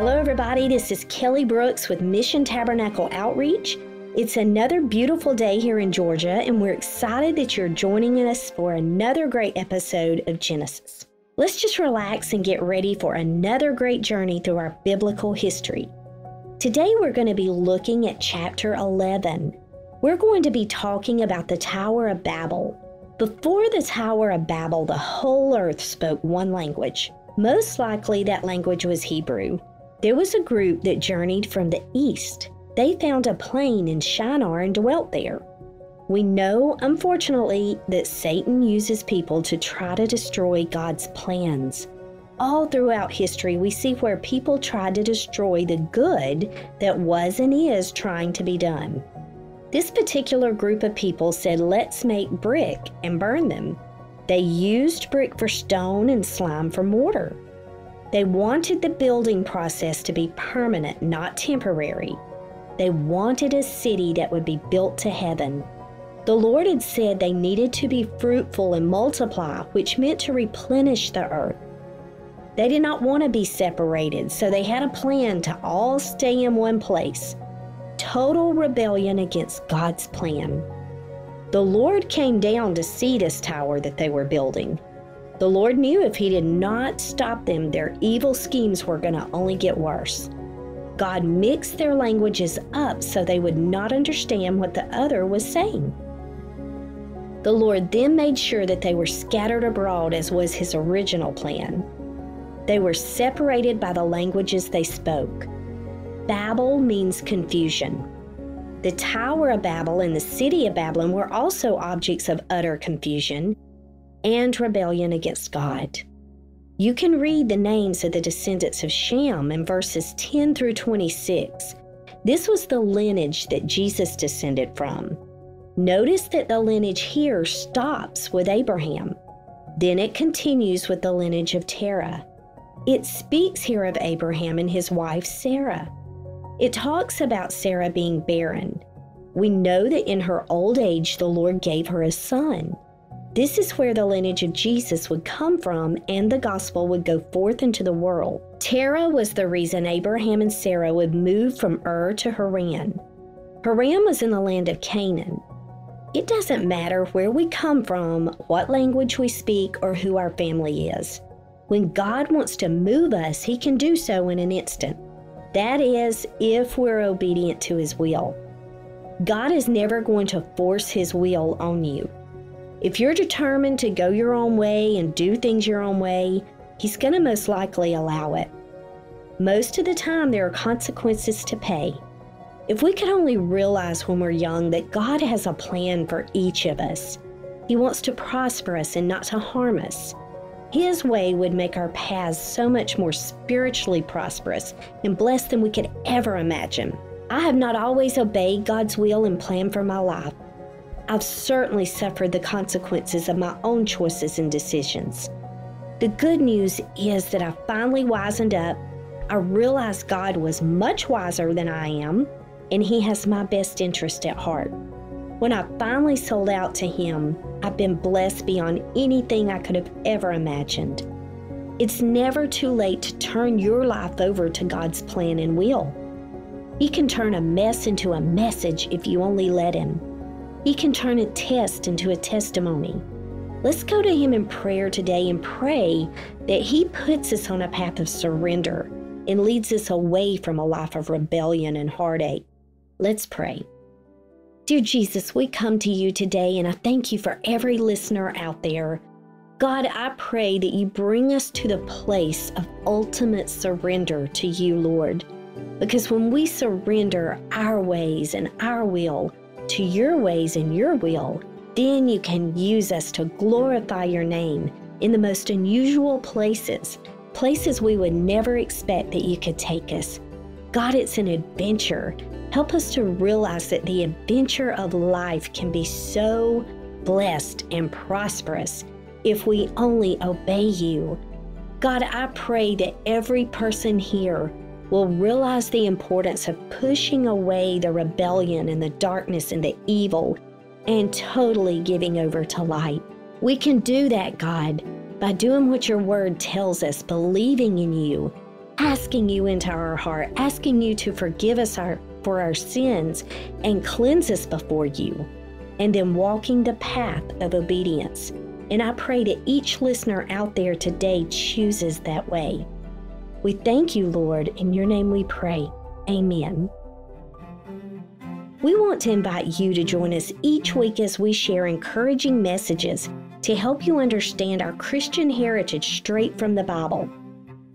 Hello, everybody. This is Kelly Brooks with Mission Tabernacle Outreach. It's another beautiful day here in Georgia, and we're excited that you're joining us for another great episode of Genesis. Let's just relax and get ready for another great journey through our biblical history. Today, we're going to be looking at chapter 11. We're going to be talking about the Tower of Babel. Before the Tower of Babel, the whole earth spoke one language. Most likely, that language was Hebrew. There was a group that journeyed from the east. They found a plain in Shinar and dwelt there. We know, unfortunately, that Satan uses people to try to destroy God's plans. All throughout history, we see where people tried to destroy the good that was and is trying to be done. This particular group of people said, Let's make brick and burn them. They used brick for stone and slime for mortar. They wanted the building process to be permanent, not temporary. They wanted a city that would be built to heaven. The Lord had said they needed to be fruitful and multiply, which meant to replenish the earth. They did not want to be separated, so they had a plan to all stay in one place. Total rebellion against God's plan. The Lord came down to see this tower that they were building. The Lord knew if He did not stop them, their evil schemes were going to only get worse. God mixed their languages up so they would not understand what the other was saying. The Lord then made sure that they were scattered abroad as was His original plan. They were separated by the languages they spoke. Babel means confusion. The Tower of Babel and the city of Babylon were also objects of utter confusion and rebellion against God. You can read the names of the descendants of Shem in verses 10 through 26. This was the lineage that Jesus descended from. Notice that the lineage here stops with Abraham. Then it continues with the lineage of Terah. It speaks here of Abraham and his wife Sarah. It talks about Sarah being barren. We know that in her old age, the Lord gave her a son. This is where the lineage of Jesus would come from and the gospel would go forth into the world. Terah was the reason Abraham and Sarah would move from Ur to Haran. Haran was in the land of Canaan. It doesn't matter where we come from, what language we speak, or who our family is. When God wants to move us, He can do so in an instant. That is, if we're obedient to His will. God is never going to force His will on you. If you're determined to go your own way and do things your own way, He's going to most likely allow it. Most of the time, there are consequences to pay. If we could only realize when we're young that God has a plan for each of us, He wants to prosper us and not to harm us. His way would make our paths so much more spiritually prosperous and blessed than we could ever imagine. I have not always obeyed God's will and plan for my life. I've certainly suffered the consequences of my own choices and decisions. The good news is that I finally wisened up. I realized God was much wiser than I am, and He has my best interest at heart. When I finally sold out to Him, I've been blessed beyond anything I could have ever imagined. It's never too late to turn your life over to God's plan and will. He can turn a mess into a message if you only let Him. He can turn a test into a testimony. Let's go to Him in prayer today and pray that He puts us on a path of surrender and leads us away from a life of rebellion and heartache. Let's pray. Dear Jesus, we come to you today and I thank you for every listener out there. God, I pray that you bring us to the place of ultimate surrender to you, Lord. Because when we surrender our ways and our will to your ways and your will, then you can use us to glorify your name in the most unusual places, places we would never expect that you could take us. God, it's an adventure Help us to realize that the adventure of life can be so blessed and prosperous if we only obey you. God, I pray that every person here will realize the importance of pushing away the rebellion and the darkness and the evil and totally giving over to light. We can do that, God, by doing what your word tells us, believing in you, asking you into our heart, asking you to forgive us our, for our sins and cleanse us before you, and then walking the path of obedience. And I pray that each listener out there today chooses that way. We thank you, Lord. In your name we pray. Amen. We want to invite you to join us each week as we share encouraging messages to help you understand our Christian heritage straight from the Bible.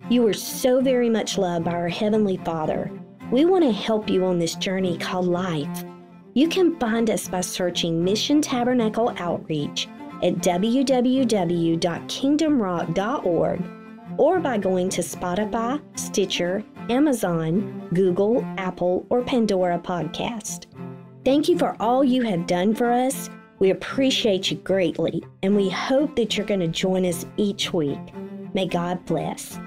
You are so very much loved by our Heavenly Father. We want to help you on this journey called life. You can find us by searching Mission Tabernacle Outreach at www.kingdomrock.org or by going to Spotify, Stitcher, Amazon, Google, Apple, or Pandora Podcast. Thank you for all you have done for us. We appreciate you greatly, and we hope that you're going to join us each week. May God bless.